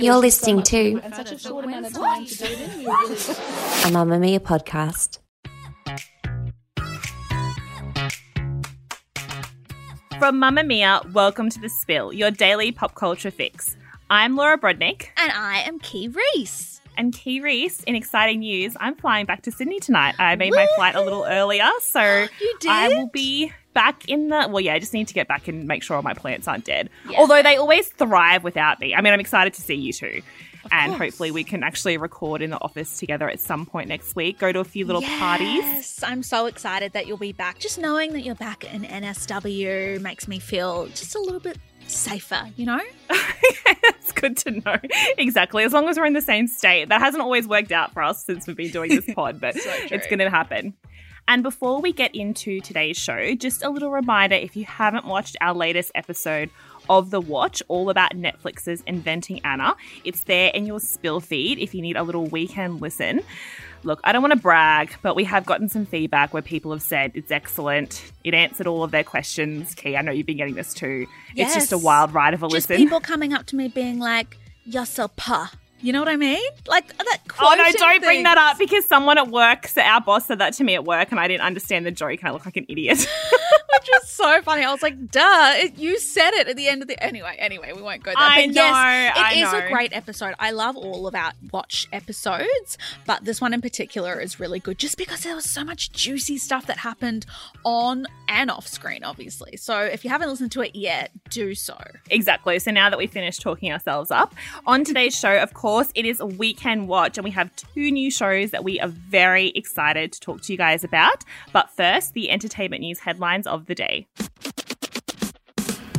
You're listening to a Mamamia podcast. From Mamamia, welcome to The Spill, your daily pop culture fix. I'm Laura Brodnik. And I am Kee Reece. And Kee Reece, in exciting news, I'm flying back to Sydney tonight. I made my flight a little earlier, so You did? I will be back in the. Well, yeah, I just need to get back and make sure all my plants aren't dead. Although they always thrive without me. I mean, I'm excited to see you too. and hopefully we can actually record in the office together at some point next week. Go to a few little parties. Yes, I'm so excited that you'll be back. Just knowing that you're back in NSW makes me feel just a little bit safer, you know? it's good to know. Exactly. As long as we're in the same state. That hasn't always worked out for us since we've been doing this pod, but it's going to happen. And before we get into today's show, just a little reminder if you haven't watched our latest episode of The Watch, all about Netflix's Inventing Anna, it's there in your spill feed if you need a little weekend listen. Look, I don't want to brag, but we have gotten some feedback where people have said it's excellent. It answered all of their questions. Kee, I know you've been getting this too. It's just a wild ride of a Just listen. people coming up to me being like, you're so pa. You know what I mean? Like uh, that Oh no, don't bring that up because someone at work, so our boss said that to me at work and I didn't understand the joke and I look like an idiot. Which is so funny. I was like, duh, it, you said it at the end of the. Anyway, anyway, we won't go there. I but know, yes, I it is know. a great episode. I love all of our watch episodes, but this one in particular is really good just because there was so much juicy stuff that happened on and off screen, obviously. So if you haven't listened to it yet, do so. exactly. So now that we've finished talking ourselves up, on today's show, of course, it is a weekend watch and we have two new shows that we are very excited to talk to you guys about. But first, the entertainment news headlines of the day.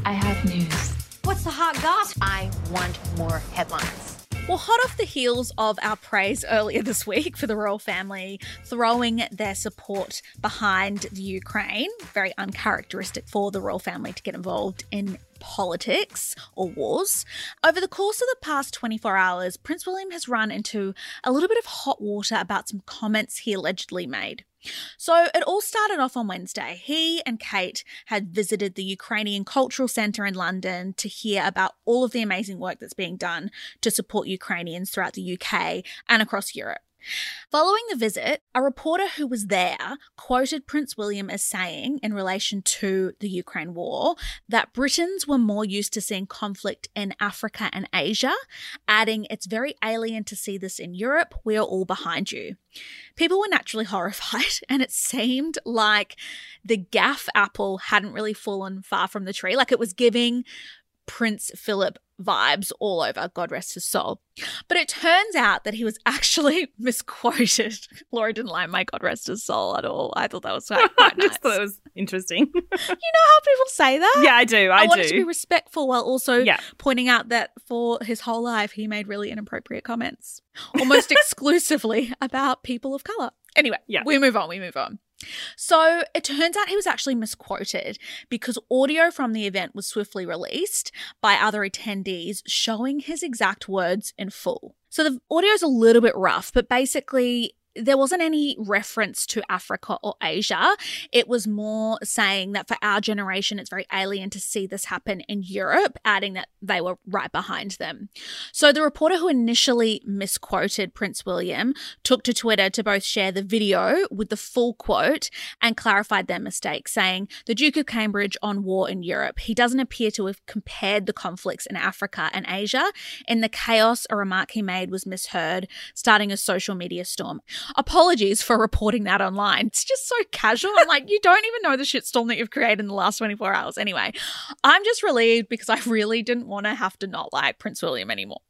I have news. What's the hot gossip? I want more headlines. Well, hot off the heels of our praise earlier this week for the royal family throwing their support behind the Ukraine, very uncharacteristic for the royal family to get involved in politics or wars. Over the course of the past 24 hours, Prince William has run into a little bit of hot water about some comments he allegedly made. So it all started off on Wednesday. He and Kate had visited the Ukrainian Cultural Centre in London to hear about all of the amazing work that's being done to support Ukrainians throughout the UK and across Europe. Following the visit, a reporter who was there quoted Prince William as saying, in relation to the Ukraine war, that Britons were more used to seeing conflict in Africa and Asia, adding, It's very alien to see this in Europe. We are all behind you. People were naturally horrified, and it seemed like the gaffe apple hadn't really fallen far from the tree. Like it was giving Prince Philip vibes all over, God rest his soul. But it turns out that he was actually misquoted. Laura didn't like my God rest his soul at all. I thought that was quite, quite nice. just thought it was interesting. You know how people say that? yeah, I do. I, I, wanted do. to be respectful while also Yeah. pointing out that for his whole life he made really inappropriate comments, almost exclusively about people of color. Anyway, Yeah. we move on. We move on. So it turns out he was actually misquoted because audio from the event was swiftly released by other attendees showing his exact words in full. So the audio is a little bit rough, but basically, there wasn't any reference to Africa or Asia. It was more saying that for our generation, it's very alien to see this happen in Europe, adding that they were right behind them. So the reporter who initially misquoted Prince William took to Twitter to both share the video with the full quote and clarified their mistake, saying, The Duke of Cambridge on war in Europe. He doesn't appear to have compared the conflicts in Africa and Asia. In the chaos, a remark he made was misheard, starting a social media storm. Apologies for reporting that online. It's just so casual. I'm like, you don't even know the shitstorm that you've created in the last 24 hours. Anyway, I'm just relieved because I really didn't want to have to not like Prince William anymore.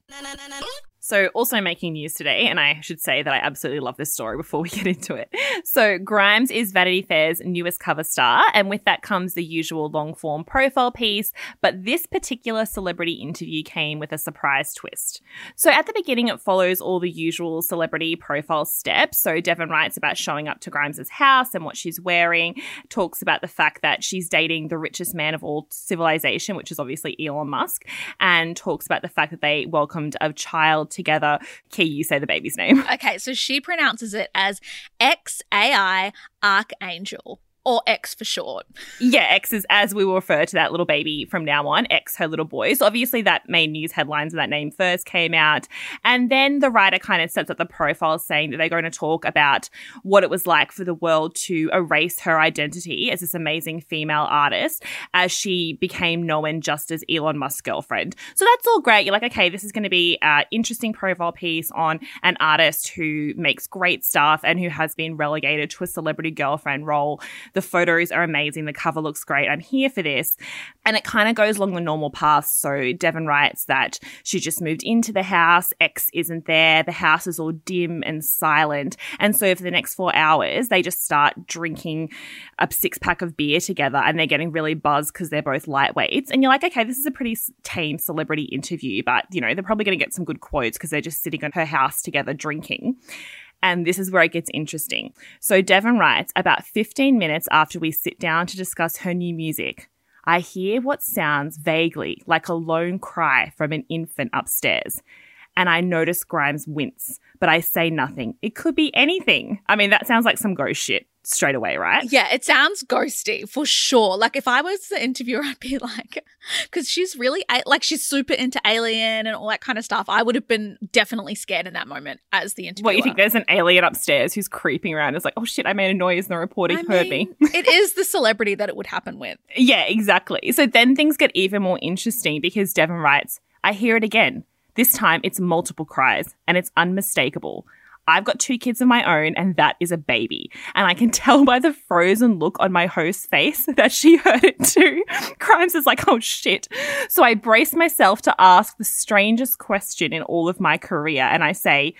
So, also making news today, and I should say that I absolutely love this story before we get into it. So, Grimes is Vanity Fair's newest cover star, and with that comes the usual long form profile piece. But this particular celebrity interview came with a surprise twist. So, at the beginning, it follows all the usual celebrity profile steps. So, Devon writes about showing up to Grimes's house and what she's wearing, talks about the fact that she's dating the richest man of all civilization, which is obviously Elon Musk, and talks about the fact that they welcomed a child together. Kee, you say the baby's name. Okay, so she pronounces it as XAI Archangel or X for short. Yeah, X is as we will refer to that little baby from now on, X, her little boy. So obviously that made news headlines when that name first came out. And then the writer kind of sets up the profile saying that they're going to talk about what it was like for the world to erase her identity as this amazing female artist as she became known just as Elon Musk's girlfriend. So that's all great. You're like, okay, this is going to be an interesting profile piece on an artist who makes great stuff and who has been relegated to a celebrity girlfriend role the photos are amazing. The cover looks great. I'm here for this. And it kind of goes along the normal path. So Devon writes that she just moved into the house. X isn't there. The house is all dim and silent. And so for the next four hours, they just start drinking a six pack of beer together and they're getting really buzzed because they're both lightweights. And you're like, okay, this is a pretty tame celebrity interview, but you know, they're probably going to get some good quotes because they're just sitting in her house together drinking. And this is where it gets interesting. So Devon writes about 15 minutes after we sit down to discuss her new music. I hear what sounds vaguely like a lone cry from an infant upstairs. And I notice Grimes wince, but I say nothing. It could be anything. I mean, that sounds like some ghost shit straight away, right? Yeah, it sounds ghosty for sure. Like if I was the interviewer, I'd be like, because she's really like she's super into Alien and all that kind of stuff. I would have been definitely scared in that moment as the interviewer. What you think? There's an alien upstairs who's creeping around. It's like, oh shit, I made a noise, and the reporter I heard mean, me. it is the celebrity that it would happen with. Yeah, exactly. So then things get even more interesting because Devon writes, I hear it again. This time it's multiple cries and it's unmistakable. I've got two kids of my own, and that is a baby. And I can tell by the frozen look on my host's face that she heard it too. Grimes is like, oh shit. So I brace myself to ask the strangest question in all of my career, and I say,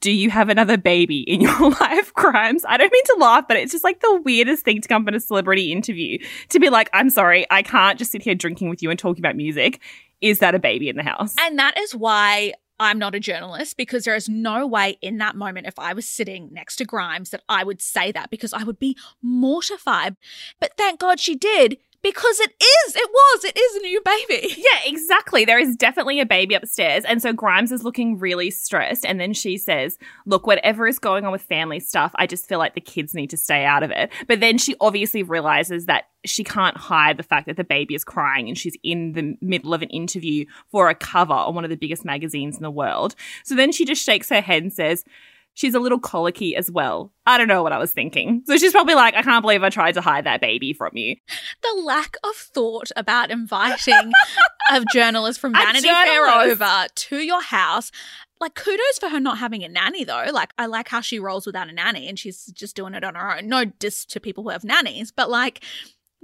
do you have another baby in your life, Grimes? I don't mean to laugh, but it's just like the weirdest thing to come from a celebrity interview to be like, I'm sorry, I can't just sit here drinking with you and talking about music. Is that a baby in the house? And that is why I'm not a journalist because there is no way in that moment, if I was sitting next to Grimes, that I would say that because I would be mortified. But thank God she did because it is, it was, it is a new baby. Yeah, exactly. There is definitely a baby upstairs. And so Grimes is looking really stressed. And then she says, Look, whatever is going on with family stuff, I just feel like the kids need to stay out of it. But then she obviously realizes that she can't hide the fact that the baby is crying and she's in the middle of an interview for a cover on one of the biggest magazines in the world. So then she just shakes her head and says, She's a little colicky as well. I don't know what I was thinking. So she's probably like, I can't believe I tried to hide that baby from you. The lack of thought about inviting a journalist from Vanity Fair over to your house. Like, kudos for her not having a nanny, though. Like, I like how she rolls without a nanny and she's just doing it on her own. No diss to people who have nannies, but like,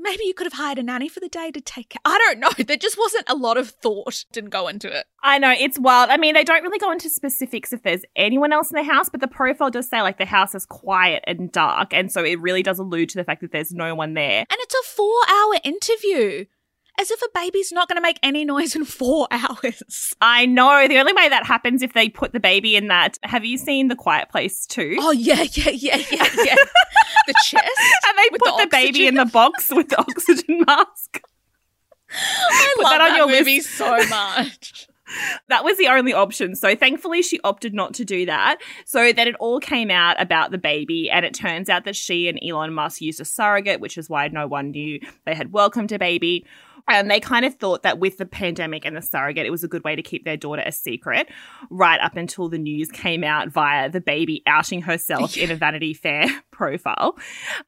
maybe you could have hired a nanny for the day to take care. I don't know. There just wasn't a lot of thought didn't go into it. I know, it's wild. I mean, they don't really go into specifics if there's anyone else in the house, but the profile does say like the house is quiet and dark. And so it really does allude to the fact that there's no one there. And it's a four hour interview. As if a baby's not going to make any noise in four hours. I know. The only way that happens if they put the baby in that. Have you seen The Quiet Place too? Oh, yeah, yeah, yeah, yeah, yeah. the chest. and they put the, the baby in the box with the oxygen mask. I Put love that that, your movie list. so much. That was the only option. So thankfully she opted not to do that. So then it all came out about the baby and it turns out that she and Elon Musk used a surrogate, which is why no one knew they had welcomed a baby. And they kind of thought that with the pandemic and the surrogate, it was a good way to keep their daughter a secret, right up until the news came out via the baby outing herself in a Vanity Fair profile.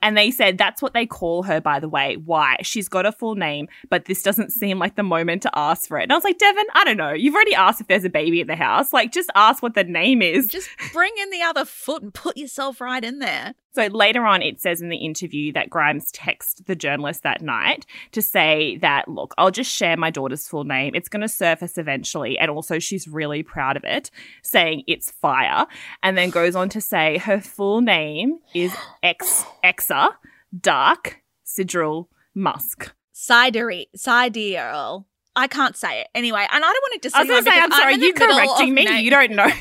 And they said that's what they call her, by the way. Why? She's got a full name, but this doesn't seem like the moment to ask for it. And I was like, Devon, I don't know. You've already asked if there's a baby at the house. Like, just ask what the name is. Just bring in the other foot and put yourself right in there. So later on, it says in the interview that Grimes texted the journalist that night to say that, look, I'll just share my daughter's full name. It's going to surface eventually. And also, she's really proud of it, saying it's fire. And then goes on to say her full name is X Exa Dark Sidril Musk. Sidery, sidereal. I can't say it anyway, and I don't want to I was going to say, I'm sorry, you correcting me? You don't know.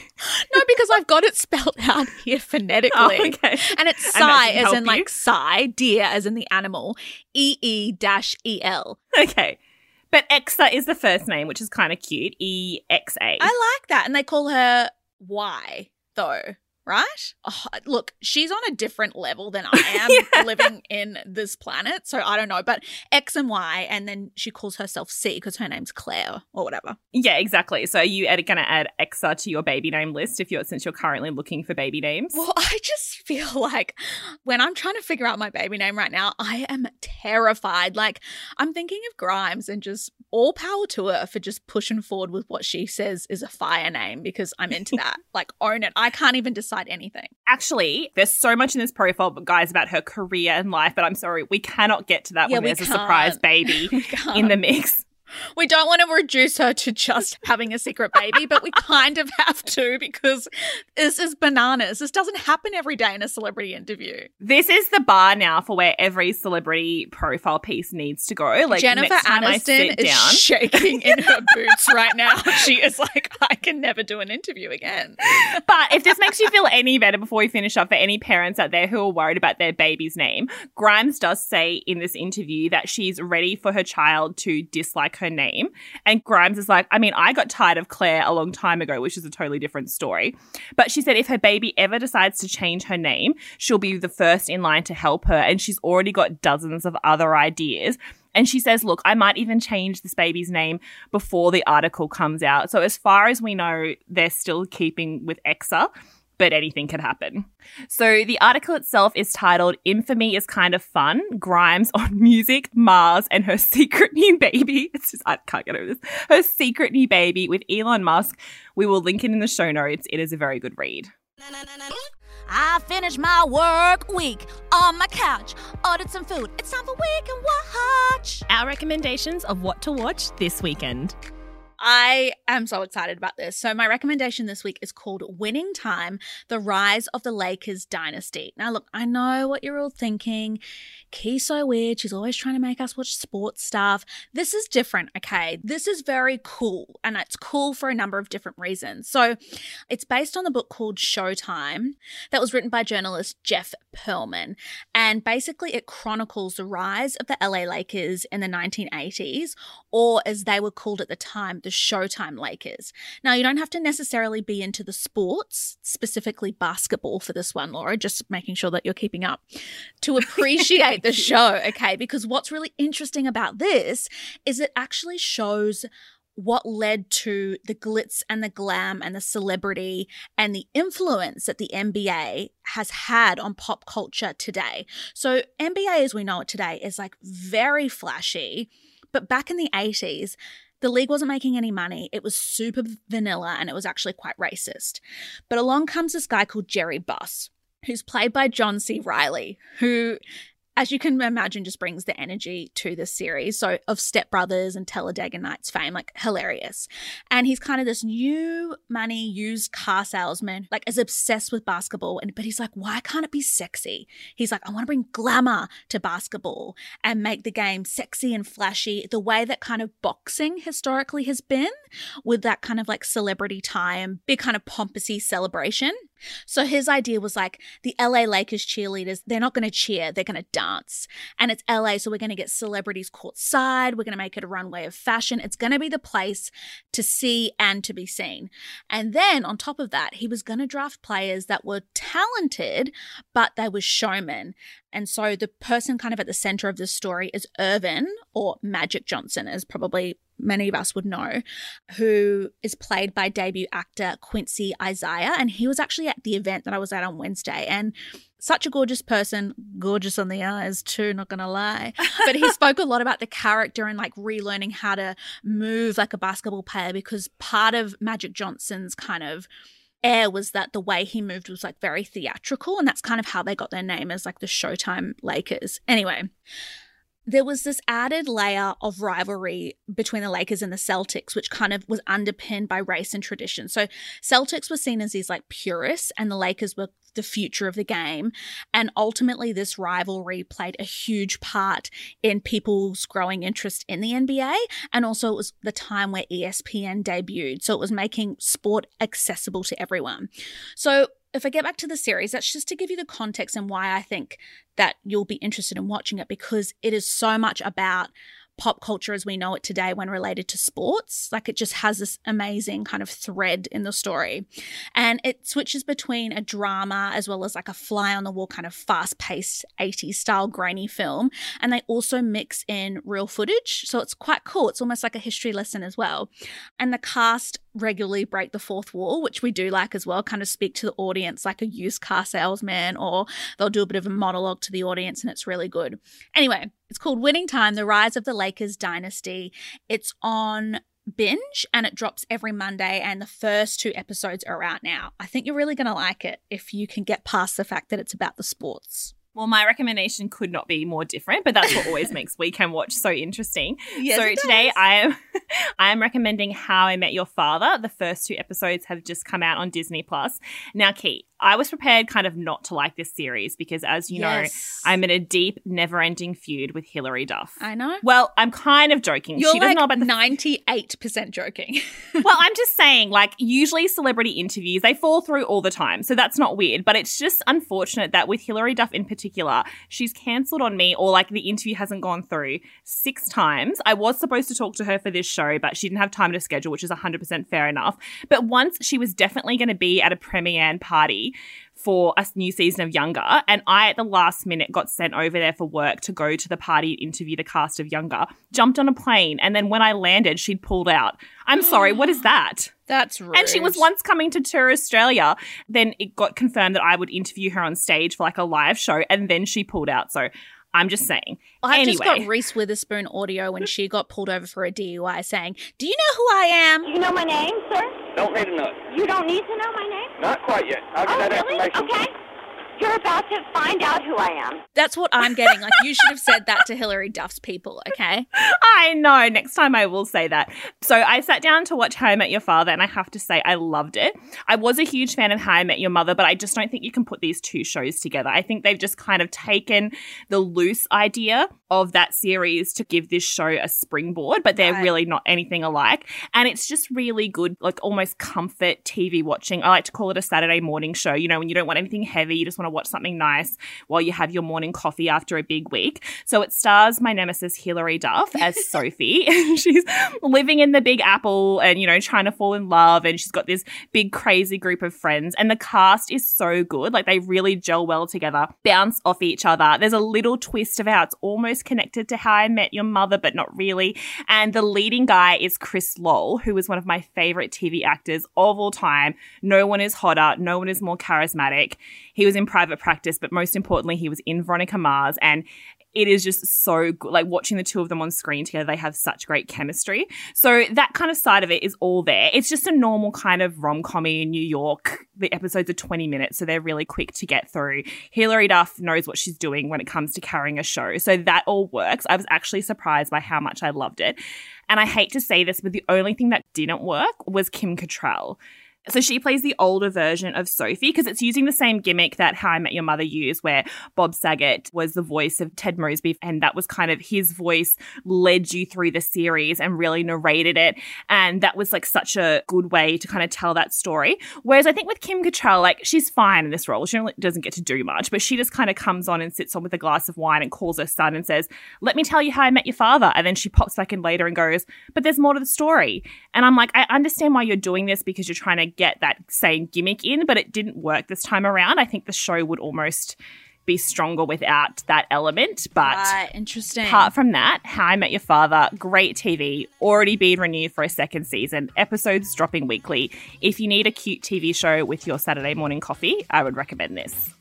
No, because I've got it spelled out here oh, phonetically. Oh, okay. And it's And Psy as in you. like Psy, deer as in the animal, E E dash E L. Okay. But Exa is the first name, which is kind of cute. E X A. I like that. And they call her Y, though, right? Oh, look, she's on a different level than I am Yeah. living in this planet. So I don't know. But X and Y, and then she calls herself C because her name's Claire or whatever. Yeah, exactly. So are you going to add Exa to your baby name list if you're since you're currently looking for baby names? Well, I just feel like when I'm trying to figure out my baby name right now, I am terrified. Like, I'm thinking of Grimes and just all power to her for just pushing forward with what she says is a fire name because I'm into that. like, own it. I can't even decide anything. Actually, there's so much in this profile, but guys, about her career and life. But I'm sorry, we cannot get to that Yeah, when there's a surprise can't. baby can't. in the mix. We don't want to reduce her to just having a secret baby, but we kind of have to because this is bananas. This doesn't happen every day in a celebrity interview. This is the bar now for where every celebrity profile piece needs to go. Like Jennifer next time I Aniston is down, shaking in her boots right now. She is like, I can never do an interview again. But if this makes you feel any better before we finish up for any parents out there who are worried about their baby's name, Grimes does say in this interview that she's ready for her child to dislike her name. And Grimes is like, I mean, I got tired of Claire a long time ago, which is a totally different story. But she said if her baby ever decides to change her name, she'll be the first in line to help her. And she's already got dozens of other ideas. And she says, Look, I might even change this baby's name before the article comes out. So, as far as we know, they're still keeping with Exa, but anything could happen. So, the article itself is titled Infamy is Kind of Fun Grimes on Music, Mars, and Her Secret New Baby. It's just, I can't get over this. Her Secret New Baby with Elon Musk. We will link it in the show notes. It is a very good read. I finished my work week on my couch, ordered some food. It's time for Weekend Watch. Our recommendations of what to watch this weekend. I am so excited about this. So, my recommendation this week is called Winning Time The Rise of the Lakers Dynasty. Now, look, I know what you're all thinking. Kee's so weird. She's always trying to make us watch sports stuff. This is different, okay? This is very cool, and it's cool for a number of different reasons. So, it's based on the book called Showtime that was written by journalist Jeff Pearlman. And basically, it chronicles the rise of the LA Lakers in the 1980s, or as they were called at the time, the Showtime Lakers. Now, you don't have to necessarily be into the sports, specifically basketball for this one, Laura, just making sure that you're keeping up, to appreciate the show, okay? Because what's really interesting about this is it actually shows what led to the glitz and the glam and the celebrity and the influence that the NBA has had on pop culture today. So, NBA as we know it today is like very flashy, but back in the 80s, the league wasn't making any money. It was super vanilla and it was actually quite racist. But along comes this guy called Jerry Buss, who's played by John C. Reilly, who as you can imagine, just brings the energy to the series. So, of Step Brothers and Talladega Nights fame, like hilarious. And he's kind of this new money used car salesman, like is obsessed with basketball. And but he's like, why can't it be sexy? He's like, I want to bring glamour to basketball and make the game sexy and flashy, the way that kind of boxing historically has been, with that kind of like celebrity time, big kind of pompousy celebration. So his idea was like the LA Lakers cheerleaders, they're not going to cheer, they're going to dance. And it's LA, so we're going to get celebrities courtside. We're going to make it a runway of fashion. It's going to be the place to see and to be seen. And then on top of that, he was going to draft players that were talented, but they were showmen. And so the person kind of at the center of this story is Earvin or Magic Johnson, is probably many of us would know, who is played by debut actor Quincy Isaiah. And he was actually at the event that I was at on Wednesday. And such a gorgeous person, gorgeous on the eyes too, not gonna lie. But he spoke a lot about the character and like relearning how to move like a basketball player because part of Magic Johnson's kind of air was that the way he moved was like very theatrical and that's kind of how they got their name as like the Showtime Lakers. Anyway, there was this added layer of rivalry between the Lakers and the Celtics, which kind of was underpinned by race and tradition. So Celtics were seen as these like purists, and the Lakers were the future of the game. And ultimately, this rivalry played a huge part in people's growing interest in the NBA. And also, it was the time where ESPN debuted. So it was making sport accessible to everyone. So if I get back to the series, that's just to give you the context and why I think that you'll be interested in watching it because it is so much about pop culture as we know it today when related to sports. Like it just has this amazing kind of thread in the story. And it switches between a drama as well as like a fly on the wall kind of fast paced 80s style grainy film. And they also mix in real footage. So it's quite cool. It's almost like a history lesson as well. And the cast regularly break the fourth wall, which we do like as well, kind of speak to the audience like a used car salesman, or they'll do a bit of a monologue to the audience, and it's really good. Anyway, it's called Winning Time The Rise of the Lakers Dynasty. It's on binge and it drops every Monday, and the first two episodes are out now. I think you're really going to like it if you can get past the fact that it's about the sports. Well, my recommendation could not be more different, but that's what always makes weekend watch so interesting. Yes, so today. I am I am recommending How I Met Your Father. The first two episodes have just come out on Disney Plus. Now, Kate, I was prepared kind of not to like this series because as you Yes. know, I'm in a deep, never-ending feud with Hilary Duff. I know. well, I'm kind of joking. You're she doesn't like know about the 98% joking. well, I'm just saying, like, usually celebrity interviews, they fall through all the time. So that's not weird. But it's just unfortunate that with Hilary Duff in particular, she's cancelled on me or like the interview hasn't gone through six times. I was supposed to talk to her for this show, but she didn't have time to schedule, which is 100% fair enough. But once she was definitely going to be at a premiere party for a new season of Younger. And I, at the last minute, got sent over there for work to go to the party and interview the cast of Younger. Jumped on a plane. And then when I landed, she'd pulled out. I'm sorry, what is that? That's rude. And she was once coming to tour Australia. Then it got confirmed that I would interview her on stage for like a live show. And then she pulled out. So I'm just saying. I anyway. just got Reese Witherspoon audio when she got pulled over for a DUI saying, Do you know who I am? You know my name, sir? Don't need to know. You don't need to know my name? Not quite yet. I'll get oh, that really? information. Okay. You're about to find out who I am. That's what I'm getting. Like, you should have said that to Hilary Duff's people, okay? I know. Next time I will say that. So I sat down to watch How I Met Your Father, and I have to say I loved it. I was a huge fan of How I Met Your Mother, but I just don't think you can put these two shows together. I think they've just kind of taken the loose idea of that series to give this show a springboard, but they're Right. really not anything alike. And it's just really good, like almost comfort TV watching. I like to call it a Saturday morning show. You know, when you don't want anything heavy, you just want to watch something nice while you have your morning coffee after a big week. So it stars my nemesis Hilary Duff as Sophie. she's living in the Big Apple and you know trying to fall in love, and she's got this big crazy group of friends. And the cast is so good; like they really gel well together, bounce off each other. There's a little twist of how it's almost connected to How I Met Your Mother, but not really. And the leading guy is Chris Lowell, who is one of my favorite TV actors of all time. No one is hotter, no one is more charismatic. He was in private practice, but most importantly, he was in Veronica Mars. And it is just so good. Like watching the two of them on screen together, they have such great chemistry. So that kind of side of it is all there. It's just a normal kind of rom com in New York. The episodes are 20 minutes, so they're really quick to get through. Hilary Duff knows what she's doing when it comes to carrying a show. So that all works. I was actually surprised by how much I loved it. And I hate to say this, but the only thing that didn't work was Kim Cattrall. So she plays the older version of Sophie because it's using the same gimmick that How I Met Your Mother used, where Bob Saget was the voice of Ted Mosby, and that was kind of his voice led you through the series and really narrated it. And that was like such a good way to kind of tell that story. Whereas I think with Kim Cattrall, like she's fine in this role. She doesn't get to do much, but she just kind of comes on and sits on with a glass of wine and calls her son and says, Let me tell you how I met your father. And then she pops back in later and goes, But there's more to the story. And I'm like, I understand why you're doing this because you're trying to get that same gimmick in, but it didn't work this time around. I think the show would almost be stronger without that element. But Right, interesting. apart from that, How I Met Your Father, great TV, already been renewed for a second season, episodes dropping weekly. If you need a cute TV show with your Saturday morning coffee, I would recommend this.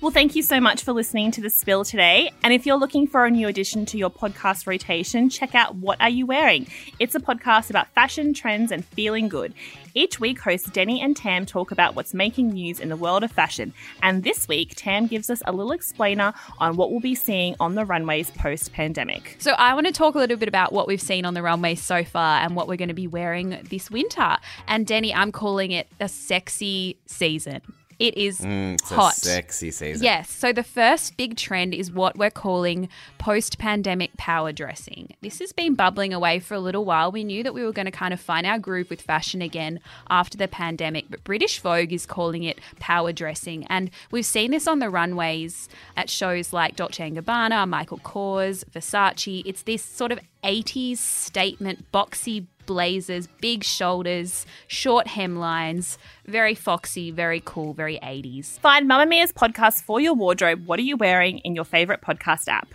Well, thank you so much for listening to The Spill today. And if you're looking for a new addition to your podcast rotation, check out What Are You Wearing? It's a podcast about fashion, trends, and feeling good. Each week, hosts Denny and Tam talk about what's making news in the world of fashion. And this week, Tam gives us a little explainer on what we'll be seeing on the runways post pandemic. So, I want to talk a little bit about what we've seen on the runway so far and what we're going to be wearing this winter. And, Denny, I'm calling it a sexy season. It is Mm, it's hot. a sexy season. Yes. So the first big trend is what we're calling post pandemic power dressing. This has been bubbling away for a little while. We knew that we were going to kind of find our groove with fashion again after the pandemic, but British Vogue is calling it power dressing. And we've seen this on the runways at shows like Dolce & Gabbana, Michael Kors, Versace. It's this sort of 80s statement, boxy blazers, big shoulders, short hemlines, very foxy, very cool, very 80s. Find Mamamia's podcast for your wardrobe. What are you wearing in your favorite podcast app?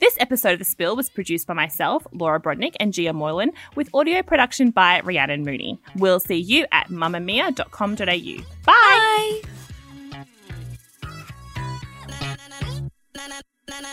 This episode of The Spill was produced by myself, Laura Brodnik, and Gia Moylan, with audio production by Rhiannon Mooney. We'll see you at mamamia.com.au. Bye! Bye.